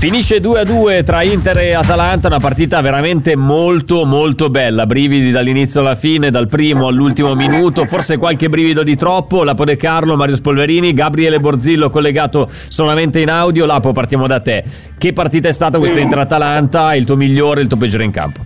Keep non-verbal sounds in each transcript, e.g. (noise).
Finisce 2-2 tra Inter e Atalanta, una partita veramente molto molto bella, brividi dall'inizio alla fine, dal primo all'ultimo minuto, forse qualche brivido di troppo, Lapo De Carlo, Mario Spolverini, Gabriele Borzillo collegato solamente in audio, Lapo partiamo da te, che partita è stata questa Inter-Atalanta, il tuo migliore, il tuo peggiore in campo?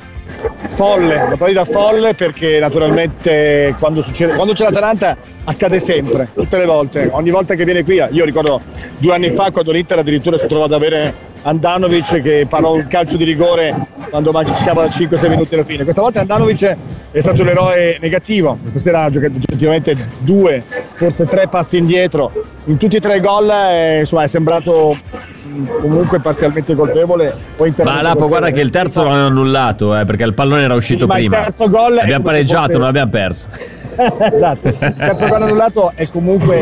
Folle, una partita folle perché naturalmente quando, succede, quando c'è l'Atalanta accade sempre, tutte le volte, ogni volta che viene qui, io ricordo due anni fa quando l'Inter addirittura si trovò ad avere Andanovic che parò un calcio di rigore quando mancava 5-6 minuti alla fine. Questa volta Andanovic è stato un eroe negativo, questa sera ha giocato oggettivamente due, forse tre passi indietro, in tutti e tre i gol eh, insomma, è sembrato mh, comunque parzialmente colpevole o Ma Lapo guarda che il terzo l'hanno annullato eh, perché il pallone era uscito Sì, ma il prima. terzo gol è Abbiamo pareggiato, fosse- non abbiamo perso. (laughs) esatto, il terzo gol annullato è comunque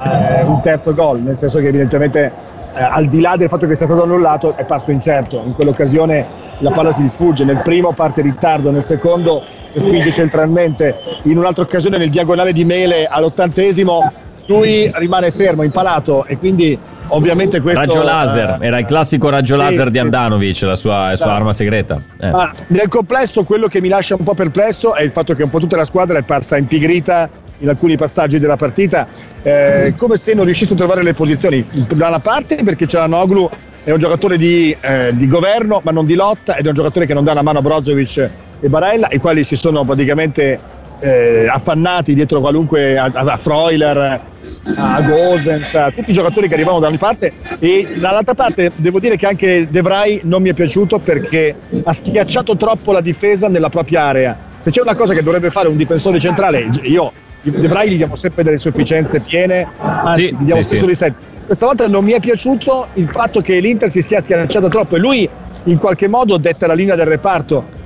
eh, un terzo gol, nel senso che evidentemente eh, al di là del fatto che sia stato annullato è parso incerto, in quell'occasione la palla si sfugge, nel primo parte in ritardo, nel secondo spinge centralmente, in un'altra occasione nel diagonale di Mele all'ottantesimo lui rimane fermo, impalato e quindi ovviamente questo... Raggio laser, eh, era il classico raggio sì, laser di. Andanovic, la sua, la sua Esatto. arma segreta. Eh. Ma nel complesso quello che mi lascia un po' perplesso è il fatto che un po' tutta la squadra è parsa impigrita in alcuni passaggi della partita, eh, come se non riuscisse a trovare le posizioni. Da una parte perché c'era Noglu, è un giocatore di, eh, di governo ma non di lotta ed è un giocatore che non dà la mano a Brozovic e Barella, i quali si sono praticamente eh, affannati dietro qualunque a, a Freuler, a Gosens, a tutti i giocatori che arrivavano da una parte e dall'altra parte devo dire che anche De Vrij non mi è piaciuto perché ha schiacciato troppo la difesa nella propria area. Se c'è una cosa che dovrebbe fare un difensore centrale, io De Vrij gli diamo sempre delle sufficienze piene, anzi Sì, gli diamo sì, spesso sì. 7. Questa volta non mi è piaciuto il fatto che l'Inter si sia schiacciato troppo e lui in qualche modo detta la linea del reparto.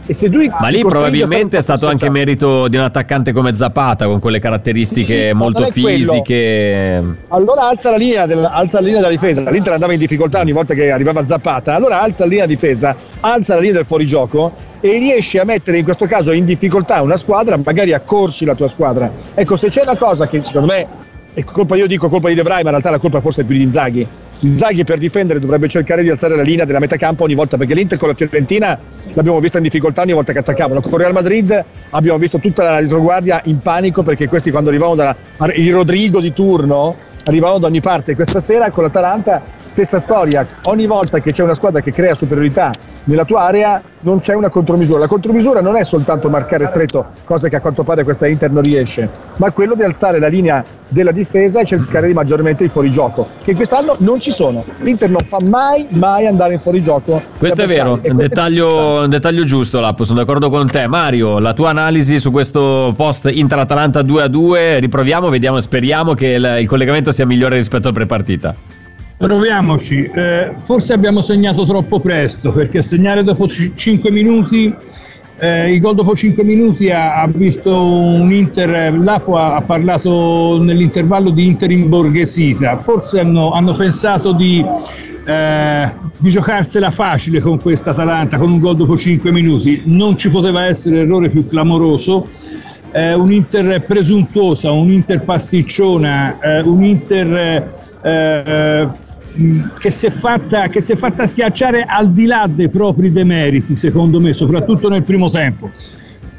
Ma lì probabilmente è stato anche merito di un attaccante come Zapata, con quelle caratteristiche Sì, molto è quello. fisiche. Allora alza la, linea del- alza la linea della difesa. L'Inter andava in difficoltà ogni volta che arrivava Zappata. Allora alza la linea difesa, alza la linea del fuorigioco e riesci a mettere in questo caso in difficoltà una squadra, magari accorci la tua squadra. Ecco, se c'è una cosa che secondo me è colpa, io dico colpa di De Vrij, ma in realtà la colpa forse è più di Inzaghi. Inzaghi per difendere dovrebbe cercare di alzare la linea della metacampo ogni volta, perché l'Inter con la Fiorentina l'abbiamo vista in difficoltà ogni volta che attaccavano. Con Real Madrid abbiamo visto tutta la retroguardia in panico perché questi quando arrivavano dalla il Rodrigo di turno arrivavano da ogni parte. Questa sera con l'Atalanta stessa storia, ogni volta che c'è una squadra che crea superiorità nella tua area non c'è una contromisura. La contromisura non è soltanto marcare stretto, cosa che a quanto pare questa Inter non riesce, ma quello di alzare la linea della difesa e cercare di maggiormente il fuorigioco, che quest'anno non ci sono. L'Inter non fa mai, mai andare in fuorigioco. Questo è vero, un dettaglio, dettaglio giusto, Lappo, sono d'accordo con te. Mario, la tua analisi su questo post Inter-Atalanta 2-2, riproviamo, vediamo speriamo che il, il collegamento sia migliore rispetto al prepartita. Proviamoci, Eh, forse abbiamo segnato troppo presto perché segnare dopo 5 minuti, eh, il gol dopo 5 minuti ha, ha visto un Inter, Lapo ha, ha parlato nell'intervallo di Inter imborghesita, forse hanno, hanno pensato di, eh, di giocarsela facile con questa Atalanta, con un gol dopo 5 minuti, non ci poteva essere errore più clamoroso. Eh, un Inter presuntuosa, un Inter pasticciona, eh, un Inter eh, che, si è fatta, che si è fatta schiacciare al di là dei propri demeriti, secondo me, soprattutto nel primo tempo.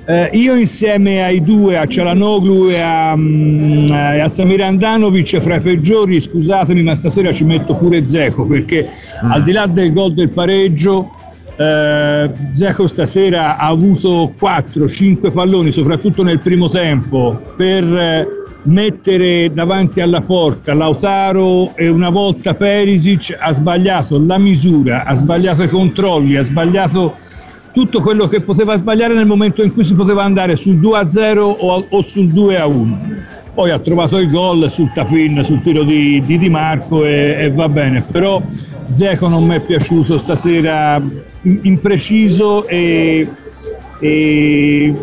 Eh, io insieme ai due, a Cialanoglu e a, mm, a Samir Andanovic, fra i peggiori, scusatemi, ma stasera ci metto pure Zeco perché al di là del gol del pareggio, eh, Zeco stasera ha avuto 4-5 palloni, soprattutto nel primo tempo, per eh, mettere davanti alla porta Lautaro e una volta Perisic ha sbagliato la misura, ha sbagliato i controlli, ha sbagliato tutto quello che poteva sbagliare nel momento in cui si poteva andare sul 2-0 o, o sul 2-1. Poi ha trovato il gol sul tapin, sul tiro di Di, Di Marco e, e va bene, però Zeco non mi è piaciuto stasera, im- impreciso e e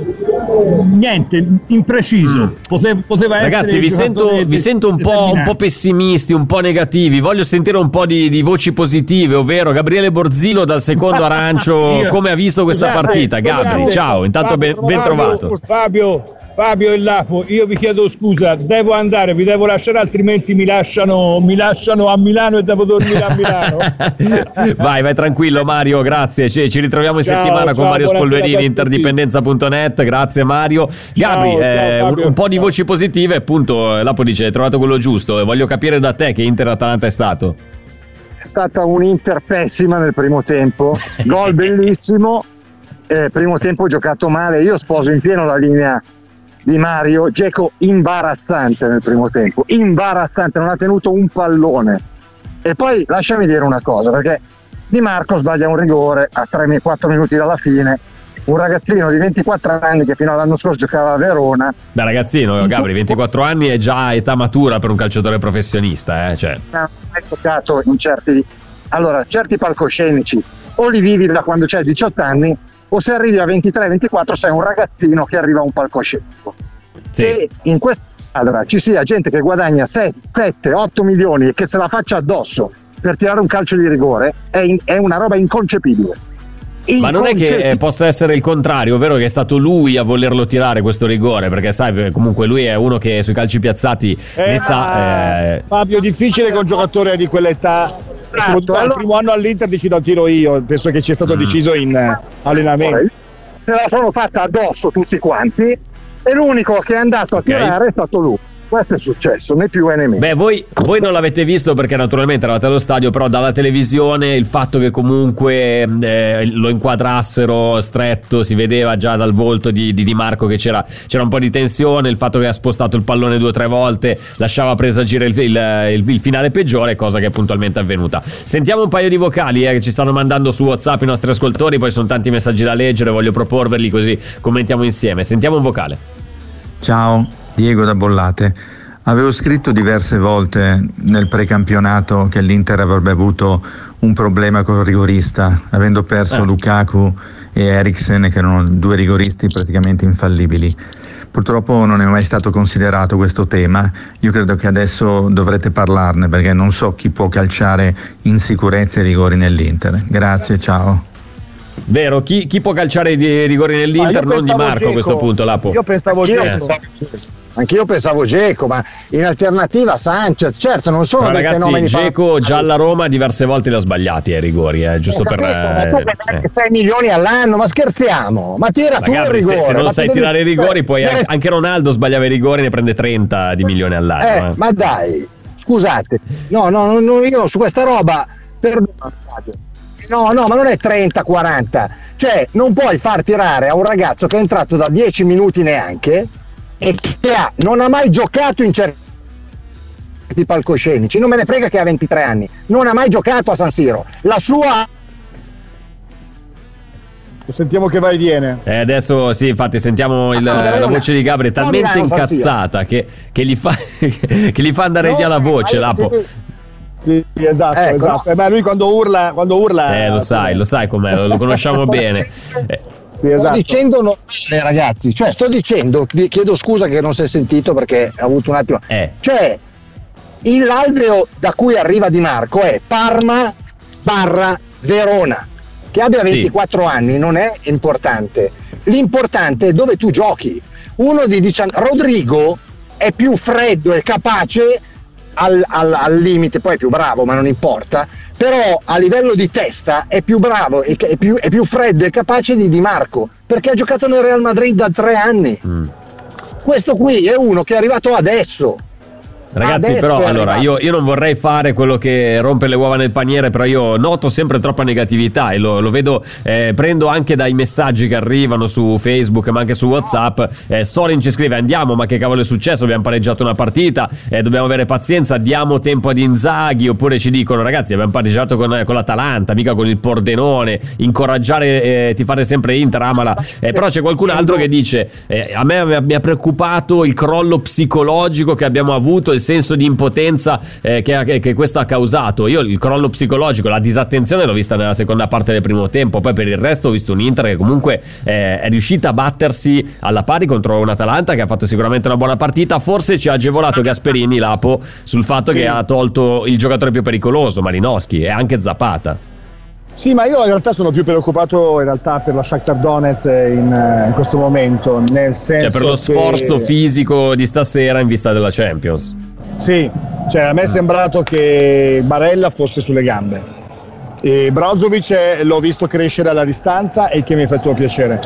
niente, impreciso. Pote- poteva essere Ragazzi, vi sento, vi sento un, po', un po' pessimisti, un po' negativi. Voglio sentire un po' di, di voci positive, ovvero Gabriele Borzilo dal secondo (laughs) arancio. Io- come ha visto questa partita? Gabri, ciao, intanto ben, ben trovato. Fabio, Fabio e Lapo, io vi chiedo scusa, devo andare, vi devo lasciare, altrimenti mi lasciano, mi lasciano a Milano e devo dormire a Milano. (laughs) vai, vai tranquillo Mario, grazie. Ci, ci ritroviamo in Ciao, settimana con ciao, Mario buonasera Spolverini, interdipendenza.net. Grazie Mario. Gabri, ciao, eh, un, un po' di voci positive, appunto, eh, Lapo dice, hai trovato quello giusto. E Voglio capire da te che Inter-Atalanta è stato. è stata un'Inter pessima nel primo tempo, gol (laughs) bellissimo, eh, primo tempo giocato male, io sposo in pieno la linea di Mario, Geco imbarazzante nel primo tempo, imbarazzante, non ha tenuto un pallone. E poi lasciami dire una cosa, perché Di Marco sbaglia un rigore a 3-4 minuti dalla fine, un ragazzino di 24 anni che fino all'anno scorso giocava a Verona, Beh, ragazzino, Gabri, 24 anni è già età matura per un calciatore professionista, eh? Cioè, ha mai giocato in certi allora certi palcoscenici o li vivi da quando c'hai 18 anni o se arrivi a 23-24 sei un ragazzino che arriva a un palcoscenico sì. e in questa squadra ci sia gente che guadagna 7-8 milioni e che se la faccia addosso per tirare un calcio di rigore è, in- è una roba inconcepibile Ma non è che eh, possa essere il contrario, ovvero che è stato lui a volerlo tirare questo rigore, perché sai, comunque lui è uno che sui calci piazzati ne sa... eh, Fabio, difficile che un giocatore di quell'età, soprattutto al allora- primo anno all'Inter, decida un tiro io. Penso che ci è stato deciso in eh, allenamento. se la sono fatta addosso tutti quanti e l'unico che è andato a Ok. tirare è stato lui questo è successo né più né meno Beh, voi, voi non l'avete visto perché naturalmente eravate allo stadio, però dalla televisione il fatto che comunque eh, lo inquadrassero stretto, si vedeva già dal volto di Di, Di Marco che c'era, c'era un po' di tensione, il fatto che ha spostato il pallone due o tre volte lasciava presagire il, il- il- il finale peggiore, cosa che è puntualmente avvenuta. Sentiamo un paio di vocali eh, che ci stanno mandando su WhatsApp i nostri ascoltatori, poi sono tanti messaggi da leggere, voglio proporverli così commentiamo insieme. Sentiamo un vocale. Ciao, Diego da Bollate. Avevo scritto diverse volte nel precampionato che l'Inter avrebbe avuto un problema col rigorista, avendo perso Eh. Lukaku e Eriksen, che erano due rigoristi praticamente infallibili. Purtroppo non è mai stato considerato questo tema. Io credo che adesso dovrete parlarne perché non so chi può calciare in sicurezza i rigori nell'Inter. Grazie, ciao. Vero, chi, chi può calciare i rigori nell'Inter? Non di Marco a Dzeko. questo punto, Lapo. Io pensavo Anch'io Dzeko. Anch'io pensavo Geco, ma in alternativa Sanchez, certo non sono Però dei ragazzi, fenomeni Geco già alla Roma diverse volte li ha sbagliati ai rigori, eh, giusto per... capito, ma tu eh, guadagni sì. 6 milioni all'anno, ma scherziamo, ma tira tu il Ragazzi, rigore. se, se non ma sai devi- tirare i rigori, poi Deve- anche Ronaldo sbagliava i rigori e ne prende 30 di milioni all'anno. Eh, eh. ma dai, scusate, no, no, no, io su questa roba, perdono, Fabio. no, no, ma non è 30-40, cioè non puoi far tirare a un ragazzo che è entrato da 10 minuti neanche e che ha, non ha mai giocato in certi palcoscenici, non me ne frega che ha 23 anni, non ha mai giocato a San Siro, la sua Sentiamo che va e viene. Eh, adesso sì, infatti sentiamo il- Ah, la voce di Gabri, talmente incazzata che, che gli fa, (laughs) che gli fa andare No, via la voce, Lapo. Sì, esatto, Ecco, esatto. no. Eh, Ma lui quando urla, quando urla. Eh, lo sai, lo sai com'è, lo, conosciamo (laughs) bene. Eh, Sì, Sto esatto. dicendo normale, ragazzi, cioè sto dicendo, vi chiedo scusa che non si è sentito perché ho avuto un attimo. eh, Cioè, il- l'alveo da cui arriva Di Marco è Parma barra Verona. Che abbia Sì. 24 anni non è importante. L'importante è dove tu giochi. Uno di 19 Rodrigo è più freddo e capace al, al- al limite, poi è più bravo, ma non importa. Però a livello di testa è più bravo e è più, è più freddo e capace di Di Marco perché ha giocato nel Real Madrid da tre anni. mm. Questo qui è uno che è arrivato adesso. Ragazzi, Adesso però, allora, io, io non vorrei fare quello che rompe le uova nel paniere, però io noto sempre troppa negatività e lo, lo vedo, eh, prendo anche dai messaggi che arrivano su Facebook, ma anche su WhatsApp. Eh, Solin ci scrive: Andiamo, ma che cavolo è successo? Abbiamo pareggiato una partita, eh, dobbiamo avere pazienza, diamo tempo ad Inzaghi. Oppure ci dicono: Ragazzi, abbiamo pareggiato con, con l'Atalanta, mica con il Pordenone. Incoraggiare, eh, ti fare sempre Inter, amala. (laughs) Eh, però c'è qualcun altro che dice: eh, A me mi ha preoccupato il crollo psicologico che abbiamo avuto, il senso di impotenza eh, che, che, che, questo ha causato. Io il crollo psicologico, la disattenzione l'ho vista nella seconda parte del primo tempo, poi per il resto ho visto un Inter che comunque eh, è riuscita a battersi alla pari contro un Atalanta che ha fatto sicuramente una buona partita, forse ci ha agevolato Gasperini Lapo sul fatto sì. che ha tolto il giocatore più pericoloso, Malinowski, e anche Zapata. Sì, ma io in realtà sono più preoccupato in realtà per la Shakhtar Donetsk in, eh, in questo momento, nel senso cioè per lo sforzo fisico di stasera in vista della Champions. Sì, cioè a me è sembrato che Barella fosse sulle gambe. E Brozovic eh, l'ho visto crescere alla distanza e che mi ha fatto piacere,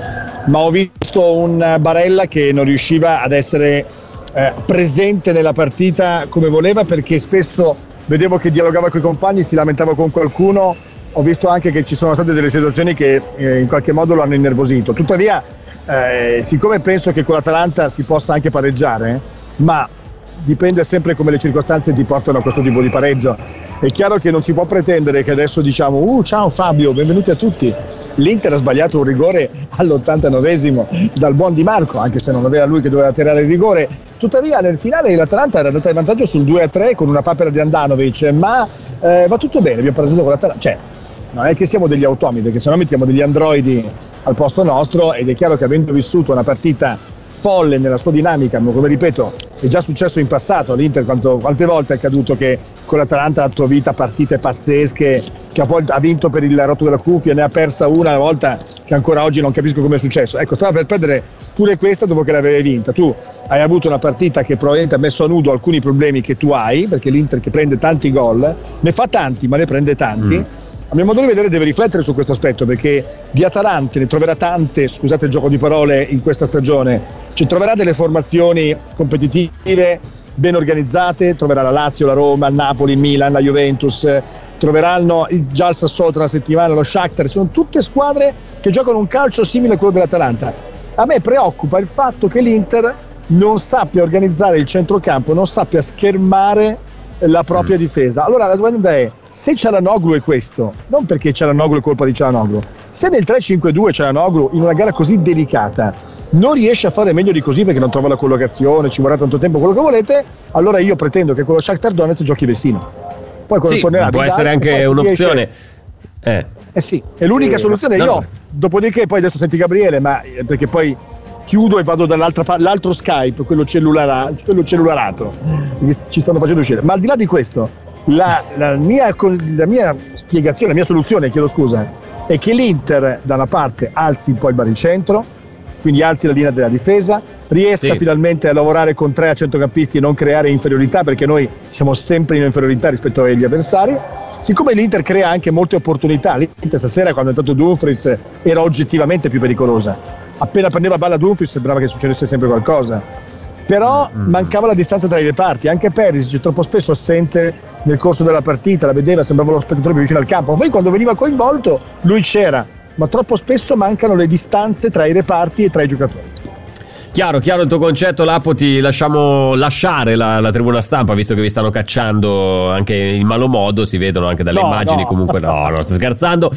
ma ho visto un Barella che non riusciva ad essere eh, presente nella partita come voleva perché spesso vedevo che dialogava con i compagni, si lamentava con qualcuno ho visto anche che ci sono state delle situazioni che eh, in qualche modo lo hanno innervosito. Tuttavia, eh, siccome penso che con l'Atalanta si possa anche pareggiare, ma dipende sempre come le circostanze ti portano a questo tipo di pareggio. È chiaro che non si può pretendere che adesso diciamo uh, ciao Fabio, benvenuti a tutti. L'Inter ha sbagliato un rigore all'89esimo dal buon Di Marco, anche se non aveva lui che doveva tirare il rigore. Tuttavia nel finale l'Atalanta era andata in vantaggio sul 2-3 con una papera di Andanovic, ma eh, va tutto bene, abbiamo parlato con l'Atalanta. Cioè, non è che siamo degli automi, perché se no mettiamo degli androidi al posto nostro ed è chiaro che avendo vissuto una partita folle nella sua dinamica, ma come ripeto è già successo in passato all'Inter quanto, quante volte è accaduto che con l'Atalanta ha dato vita a partite pazzesche che ha, poi, ha vinto per il rotto della cuffia, ne ha persa una una volta che ancora oggi non capisco come è successo. Ecco stava per perdere pure questa dopo che l'avevi vinta. Tu hai avuto una partita che probabilmente ha messo a nudo alcuni problemi che tu hai perché l'Inter che prende tanti gol ne fa tanti ma ne prende tanti. Mm a mio modo di vedere deve riflettere su questo aspetto perché di Atalante ne troverà tante, scusate il gioco di parole, in questa stagione, cioè troverà delle formazioni competitive ben organizzate, troverà la Lazio, la Roma, il Napoli, il Milan, la Juventus, troveranno già il Sassuolo tra una settimana, lo Shakhtar, sono tutte squadre che giocano un calcio simile a quello dell'Atalanta. A me preoccupa il fatto che l'Inter non sappia organizzare il centrocampo, non sappia schermare la propria mm. difesa. Allora la domanda è, se Cialanoglu è questo, non perché Cialanoglu è colpa di Cialanoglu, se nel 3-5-2 Cialanoglu in una gara così delicata non riesce a fare meglio di così perché non trova la collocazione, ci vorrà tanto tempo, quello che volete, allora io pretendo che con lo Shakhtar Donetsk giochi Vessino. Poi sì, tornerà può essere anche un'opzione. Eh. eh. sì, è l'unica soluzione. No. Io, dopodiché, poi adesso senti Gabriele, ma eh, perché poi chiudo e vado dall'altra parte, l'altro Skype, quello, cellulara, quello cellularato, che ci stanno facendo uscire. Ma al di là di questo, la, la, mia, la mia spiegazione, la mia soluzione, chiedo scusa, è che l'Inter da una parte alzi un po' il baricentro, quindi alzi la linea della difesa, riesca sì. finalmente a lavorare con tre a centrocampisti e non creare inferiorità perché noi siamo sempre in inferiorità rispetto agli avversari. Siccome l'Inter crea anche molte opportunità, l'Inter stasera quando è entrato Dumfries era oggettivamente più pericolosa appena prendeva palla Dumfries sembrava che succedesse sempre qualcosa. Però mm. mancava la distanza tra i reparti. Anche Perisic troppo spesso assente nel corso della partita la vedeva sembrava lo spettatore più vicino al campo. Poi quando veniva coinvolto lui c'era. Ma troppo spesso mancano le distanze tra i reparti e tra i giocatori Chiaro, chiaro il tuo concetto, Lapo, ti lasciamo lasciare la, la, tribuna stampa, visto che vi stanno cacciando anche in malo modo, si vedono anche dalle no, immagini, no. comunque no, non sto scherzando.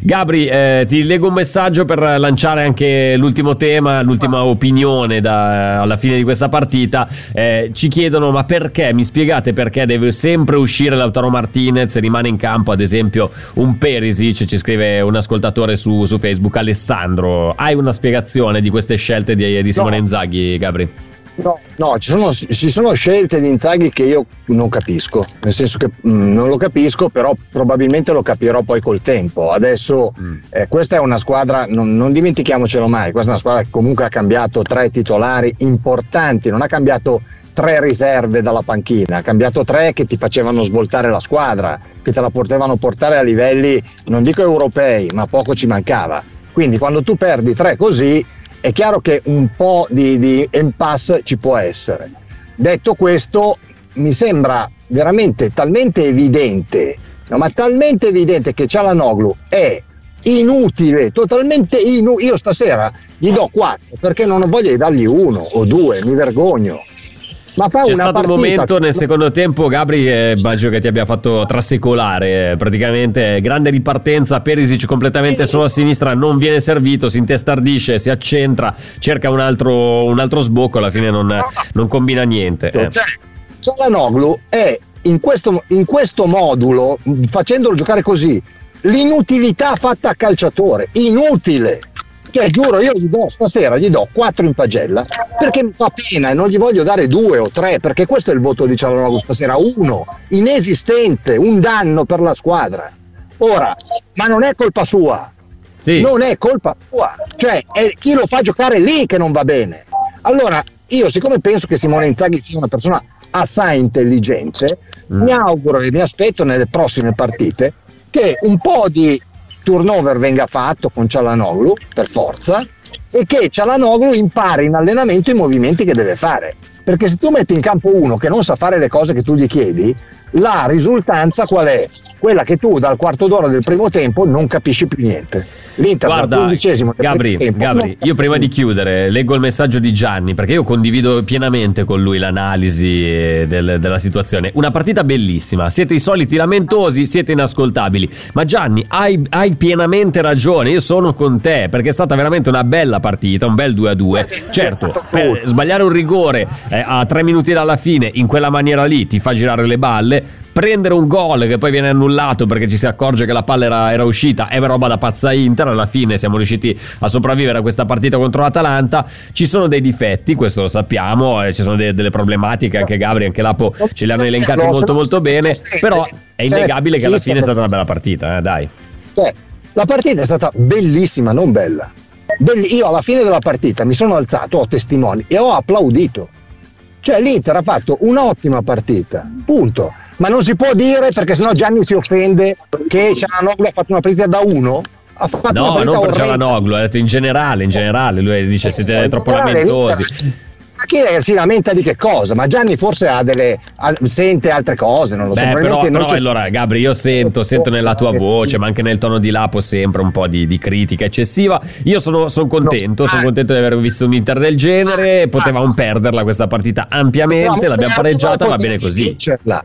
Gabri, eh, ti leggo un messaggio per lanciare anche l'ultimo tema, l'ultima opinione da, alla fine di questa partita. Eh, ci chiedono, ma perché, mi spiegate perché deve sempre uscire Lautaro Martinez rimane in campo, ad esempio, un Perisic, ci scrive un ascoltatore su, su Facebook, Alessandro. Hai una spiegazione di queste scelte di, di Simone no. Inzaghi, Gabri? No, no ci, sono, ci, sono, scelte di Inzaghi che io non capisco, nel senso che mh, mm, non lo capisco, però probabilmente lo capirò poi col tempo. Adesso mm. eh, questa è una squadra, non, non, dimentichiamocelo mai, questa è una squadra che comunque ha cambiato tre titolari importanti, non ha cambiato tre riserve dalla panchina, ha cambiato tre che ti facevano svoltare la squadra, che te la potevano portare a livelli, non dico europei, ma poco ci mancava. Quindi quando tu perdi tre così è chiaro che un po' di, di impasse ci può essere. Detto questo, mi sembra veramente talmente evidente, no, ma talmente evidente che Cialanoglu è inutile, totalmente inutile. Io stasera gli do 4 perché non ho voglia di dargli uno o due, mi vergogno. Ma fa C'è stato partita... un momento nel secondo tempo, Gabri, eh, immagino che ti abbia fatto trasecolare. Eh, praticamente grande ripartenza, Perisic completamente solo a sinistra, non viene servito, si intestardisce, si accentra, cerca un altro, un altro sbocco, alla fine non, non combina niente. Eh. Cioè, Cialanoglu è in questo, in questo modulo, facendolo giocare così, l'inutilità fatta a calciatore, inutile. Cioè, giuro, io gli do stasera gli do 4 in pagella perché mi fa pena e non gli voglio dare 2 o 3 perché questo è il voto di Cialanoglu stasera, uno, inesistente, un danno per la squadra. Ora, ma non è colpa sua, Sì. non è colpa sua, cioè è chi lo fa giocare lì che non va bene. Allora, io siccome penso che Simone Inzaghi sia una persona assai intelligente, mi auguro e mi aspetto nelle prossime partite che un po' di turnover venga fatto con Cialanoglu, per forza, e che Cialanoglu impari in allenamento i movimenti che deve fare. Perché se tu metti in campo uno che non sa fare le cose che tu gli chiedi, la risultanza qual è? Quella che tu dal quarto d'ora del primo tempo non capisci più niente. L'Inter Guarda, dal quindicesimo del Gabri, tempo Gabri, io prima di chiudere leggo il messaggio di Gianni perché io condivido pienamente con lui l'analisi eh, del- della situazione. Una partita bellissima, siete i soliti lamentosi, siete inascoltabili. Ma Gianni, hai, hai pienamente ragione, io sono con te perché è stata veramente una bella partita, un bel 2 a 2. Certo, sbagliare un rigore eh, a tre minuti dalla fine in quella maniera lì ti fa girare le balle. Prendere un gol che poi viene annullato perché ci si accorge che la palla era, era uscita è roba da pazza Inter. Alla fine siamo riusciti a sopravvivere a questa partita contro l'Atalanta. Ci sono dei difetti, questo lo sappiamo, e ci sono de- delle problematiche. Anche Gabri, anche Lapo ce le hanno elencate molto, molto bene. Però è innegabile che alla fine è stata una bella partita, eh, dai. Cioè, la partita è stata bellissima, non bella. Io alla fine della partita mi sono alzato, ho testimoni e ho applaudito. Cioè l'Inter ha fatto un'ottima partita, punto. Ma non si può dire perché sennò Gianni si offende che Cialanoglu ha fatto una partita da uno. Ha fatto una No, partita non per. Cialanoglu, ha detto in generale, in generale. Lui dice siete troppo lamentosi. Ma chi si lamenta di che cosa? Ma Gianni forse ha delle, ha- sente altre cose, non lo so. Beh, però, non però c'è- allora, Gabri, io sento, (laughs) sento nella tua voce, ma anche nel tono di Lapo sempre un po' di, di critica eccessiva. Io sono, sono contento, sono contento di aver visto un Inter del genere. Potevamo perderla questa partita ampiamente, l'abbiamo pareggiata, va bene così. vincerla.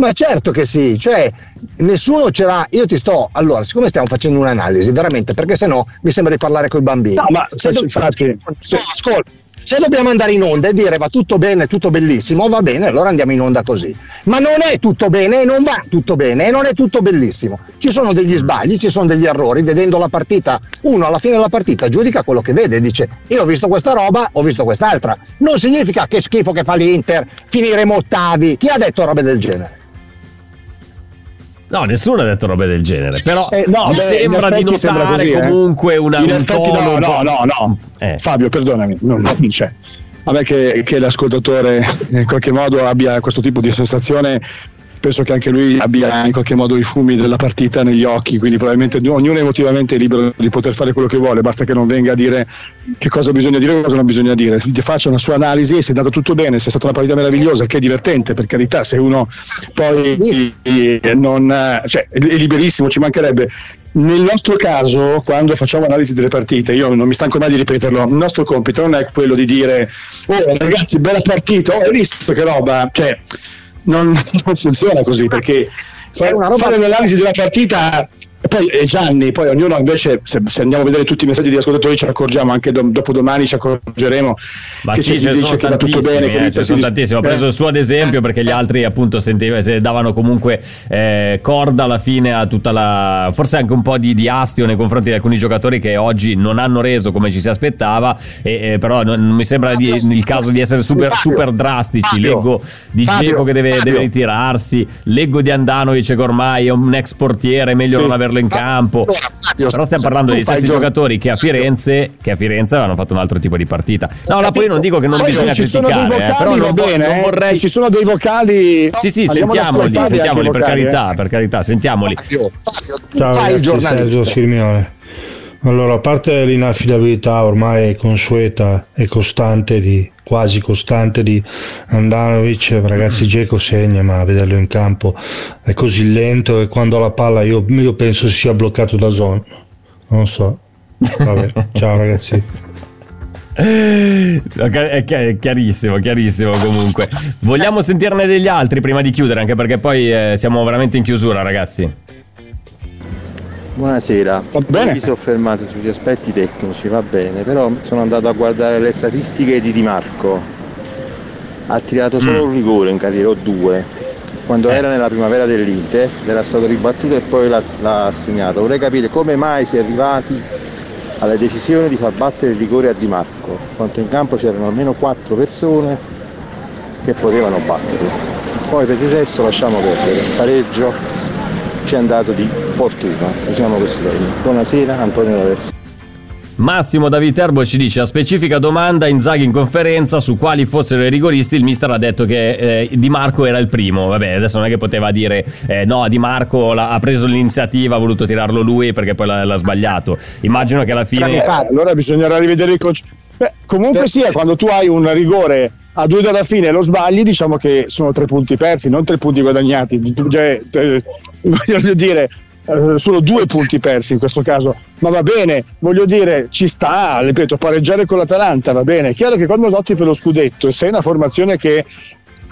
Ma certo che sì, cioè nessuno ce l'ha. Io ti sto allora, siccome stiamo facendo un'analisi, veramente, perché sennò mi sembra di parlare con i bambini. No, ma se, se- infatti, no, ascolta, se dobbiamo andare in onda e dire va tutto bene, tutto bellissimo, va bene, allora andiamo in onda così. Ma non è tutto bene e non va tutto bene e non è tutto bellissimo. Ci sono degli sbagli, ci sono degli errori. Vedendo la partita, uno alla fine della partita giudica quello che vede, dice io ho visto questa roba, ho visto quest'altra. Non significa che schifo che fa l'Inter, finiremo ottavi. Chi ha detto robe del genere? No, nessuno ha detto robe del genere. Però Eh, no, mi beh, sembra di effetti sembra notare così, eh. comunque una, In un effetti no, no, no, no. Eh. Fabio, perdonami, non, non c'è. A me che, che l'ascoltatore in qualche modo abbia questo tipo di sensazione, penso che anche lui abbia in qualche modo i fumi della partita negli occhi, quindi probabilmente ognuno emotivamente è libero di poter fare quello che vuole, basta che non venga a dire che cosa bisogna dire e cosa non bisogna dire. Faccia una sua analisi e se è andato tutto bene, se è stata una partita meravigliosa, che è divertente, per carità, se uno poi non... cioè, è liberissimo, ci mancherebbe. Nel nostro caso, quando facciamo analisi delle partite, io non mi stanco mai di ripeterlo, il nostro compito non è quello di dire oh ragazzi bella partita, oh hai visto che roba, cioè non, non funziona così perché fare, una roba- fare un'analisi di una partita poi è Gianni, poi ognuno invece se, se andiamo a vedere tutti i messaggi di ascoltatori ci accorgiamo anche do, dopo domani ci accorgeremo Ma che sì, ne dice che va tutto bene, eh, ce si sono tantissimi. Ho preso eh. il suo ad esempio perché gli altri appunto sentiva, se davano comunque eh, corda alla fine a tutta la... forse anche un po' di, di astio nei confronti di alcuni giocatori che oggi non hanno reso come ci si aspettava, e, eh, però non, non mi sembra di- il caso di essere super, super drastici. Leggo di Geco che deve, deve ritirarsi, leggo di Andanovic che ormai è un ex portiere, è meglio Sì. non averlo in campo. Però stiamo se parlando fai stessi giocatori che a Firenze, che a Firenze avevano fatto un altro tipo di partita. No, la poi non dico che non Poi bisogna ci criticare, eh, però non, bene, non eh. vorrei. ci sono dei vocali Sì, sì, sentiamoli, sentiamoli per vocali, carità, eh. per carità, sentiamoli. Fabio, Fabio, tu Ciao fai il ragazzi, Sergio giornalista. Sirmione. Allora, a parte l'inaffidabilità ormai consueta e costante di quasi costante di Andanovic, ragazzi Geco segna, ma vederlo in campo è così lento e quando ha la palla io, io penso sia bloccato da zona. Non so. Vabbè, (laughs) ciao ragazzi. È chi- è chiarissimo, chiarissimo comunque. Vogliamo sentirne degli altri prima di chiudere, anche perché poi eh, siamo veramente in chiusura, ragazzi. Buonasera, Va bene. Vi soffermate sugli aspetti tecnici, va bene, però sono andato a guardare le statistiche di Di Marco ha tirato solo un rigore in carriera o due, quando era nella primavera dell'Inter, era stato ribattuto e poi l'ha, l'ha assegnato. Vorrei capire come mai si è arrivati alla decisione di far battere il rigore a Di Marco, quanto in campo c'erano almeno quattro persone che potevano batterlo. Poi per il resto lasciamo perdere, pareggio ci è andato di fortuna, usiamo questo termine. Buonasera Antonio D'Aversa. Massimo da Viterbo ci dice a specifica domanda Inzaghi in conferenza su quali fossero i rigoristi il mister ha detto che eh, Di Marco era il primo vabbè adesso non è che poteva dire eh, no Di Marco l'ha- ha preso l'iniziativa ha voluto tirarlo lui perché poi l'ha, l'ha sbagliato immagino che alla fine allora bisognerà rivedere il coach. Beh, comunque sia, quando tu hai un rigore a due dalla fine lo sbagli, diciamo che sono tre punti persi, non tre punti guadagnati. Cioè, eh, voglio dire, eh, sono due punti persi in questo caso, ma va bene, voglio dire, ci sta, ripeto, pareggiare con l'Atalanta va bene. È chiaro che quando lotti per lo scudetto e sei una formazione che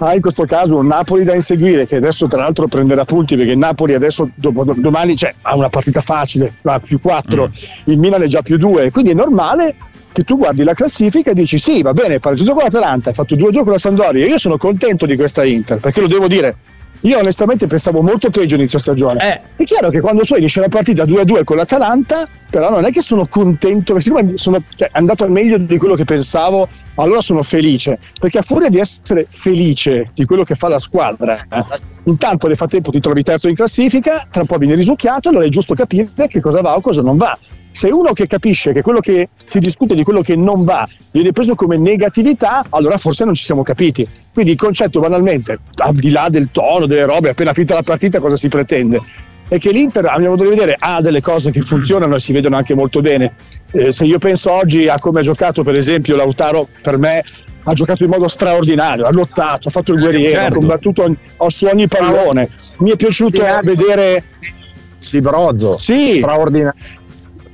ha in questo caso un Napoli da inseguire, che adesso tra l'altro prenderà punti perché Napoli adesso domani cioè, ha una partita facile, ha più 4, il Milan è già più 2, quindi è normale che tu guardi la classifica e dici sì, va bene, hai pareggiato con l'Atalanta, hai fatto 2-2 con la Sampdoria, io sono contento di questa Inter, perché lo devo dire, io onestamente pensavo molto peggio inizio stagione. È chiaro che quando tu finisci una partita 2-2 con l'Atalanta, però non è che sono contento, perché siccome sono cioè, è andato al meglio di quello che pensavo, allora sono felice, perché a furia di essere felice di quello che fa la squadra, eh, intanto nel frattempo ti trovi terzo in classifica, tra un po' vieni risucchiato, allora è giusto capire che cosa va o cosa non va. Se uno che capisce che quello che si discute di quello che non va viene preso come negatività, allora forse non ci siamo capiti. Quindi il concetto banalmente, al di là del tono, delle robe, appena finita la partita cosa si pretende? È che l'Inter, a mio modo di vedere, ha delle cose che funzionano e si vedono anche molto bene. Eh, se io penso oggi a come ha giocato, per esempio, Lautaro, per me ha giocato in modo straordinario, ha lottato, ha fatto il guerriero, Certo. ha combattuto su ogni pallone. Mi è piaciuto vedere di Brozzo, sì, straordinario.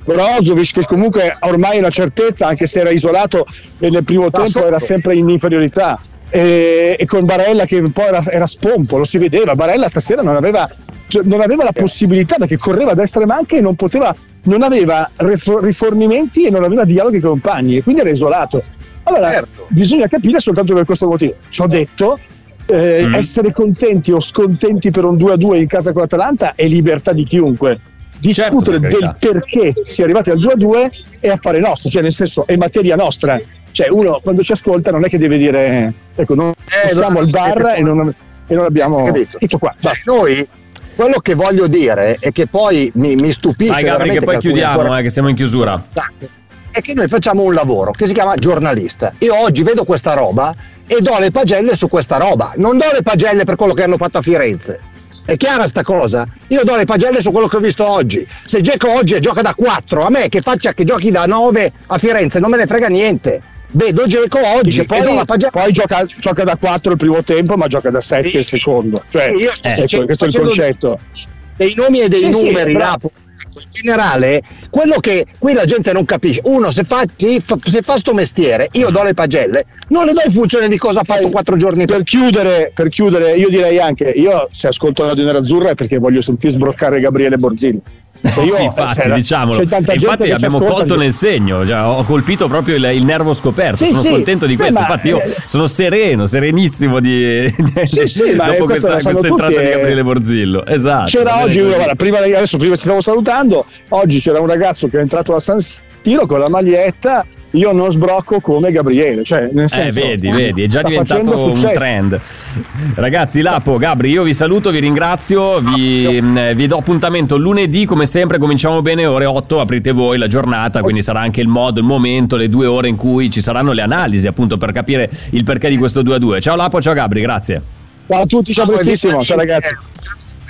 Brozovic che comunque ormai è una certezza anche se era isolato e nel primo tempo sotto. era sempre in inferiorità e, e con Barella che un po' era, era spompo, lo si vedeva Barella stasera non aveva, cioè, non aveva la possibilità perché correva a destra e manca e non poteva non aveva rifo- rifornimenti e non aveva dialoghi con i compagni e quindi era isolato allora Certo. bisogna capire soltanto per questo motivo ci ho detto eh, Mm. essere contenti o scontenti per un 2-2 in casa con l'Atalanta è libertà di chiunque discutere per del perché si è arrivati al 2-2 è affare nostro, cioè nel senso è materia nostra. Cioè uno quando ci ascolta non è che deve dire ecco, non Eh, siamo al bar e non, e non abbiamo Capito? tutto qua. Cioè, noi quello che voglio dire è che poi mi, mi stupisce Dai Gabri che poi chiudiamo ancora- eh, che siamo in chiusura Esatto. è che noi facciamo un lavoro che si chiama giornalista. Io oggi vedo questa roba e do le pagelle su questa roba. Non do le pagelle per quello che hanno fatto a Firenze. È chiara sta cosa? Io do le pagelle su quello che ho visto oggi. Se Geco oggi gioca da 4, a me che faccia che giochi da 9 a Firenze non me ne frega niente. Vedo Geco oggi e poi, do la pagella. poi gioca, gioca da 4 il primo tempo, ma gioca da 7 il secondo. Cioè, Sì, io sto ecco, facendo- questo è il concetto. Dei nomi e dei Sì, sì, numeri bravo. Napoli. in generale quello che qui la gente non capisce uno se fa, se fa sto mestiere io do le pagelle non le do in funzione di cosa ha fatto quattro giorni per chiudere, per chiudere, io direi anche, io se ascolto Radio Nerazzurra è perché voglio sentire sbroccare Gabriele Borzilli. Io, sì, infatti, cioè, diciamolo. infatti abbiamo colto nel segno, cioè, ho colpito proprio il, il nervo scoperto. Sì, sono sì. contento di Beh, questo. ma- Infatti, io eh, sono sereno, serenissimo di, Sì, sì, (laughs) dopo eh, questa, questa entrata di eh. Gabriele Borzillo. Esatto. C'era oggi, guarda, prima, adesso prima ci stavo salutando, oggi c'era un ragazzo che è entrato a San Siro con la maglietta, io non sbrocco come Gabriele, cioè nel Eh, senso... vedi, vedi, è già sta diventato facendo un trend. Ragazzi, Lapo, Gabri, io vi saluto, vi ringrazio, vi, mh, vi do appuntamento lunedì, come sempre, cominciamo bene, ore 8, aprite voi la giornata, quindi sarà anche il modo, il momento, le due ore in cui ci saranno le analisi, appunto, per capire il perché di questo 2-2. Ciao Lapo, ciao Gabri, grazie. Ciao a tutti, ciao prestissimo, ciao ragazzi.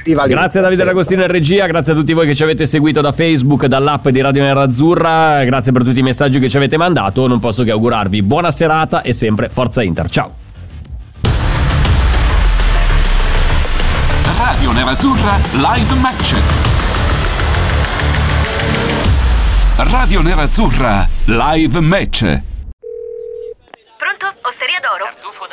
Viva l'Inter. Grazie a Davide D'Agostino in regia, grazie a tutti voi che ci avete seguito da Facebook, dall'app di Radio Nerazzurra, grazie per tutti i messaggi che ci avete mandato, non posso che augurarvi buona serata e sempre Forza Inter. Ciao! Radio Nerazzurra Live Match. Radio Nerazzurra Live Match. Pronto? Osteria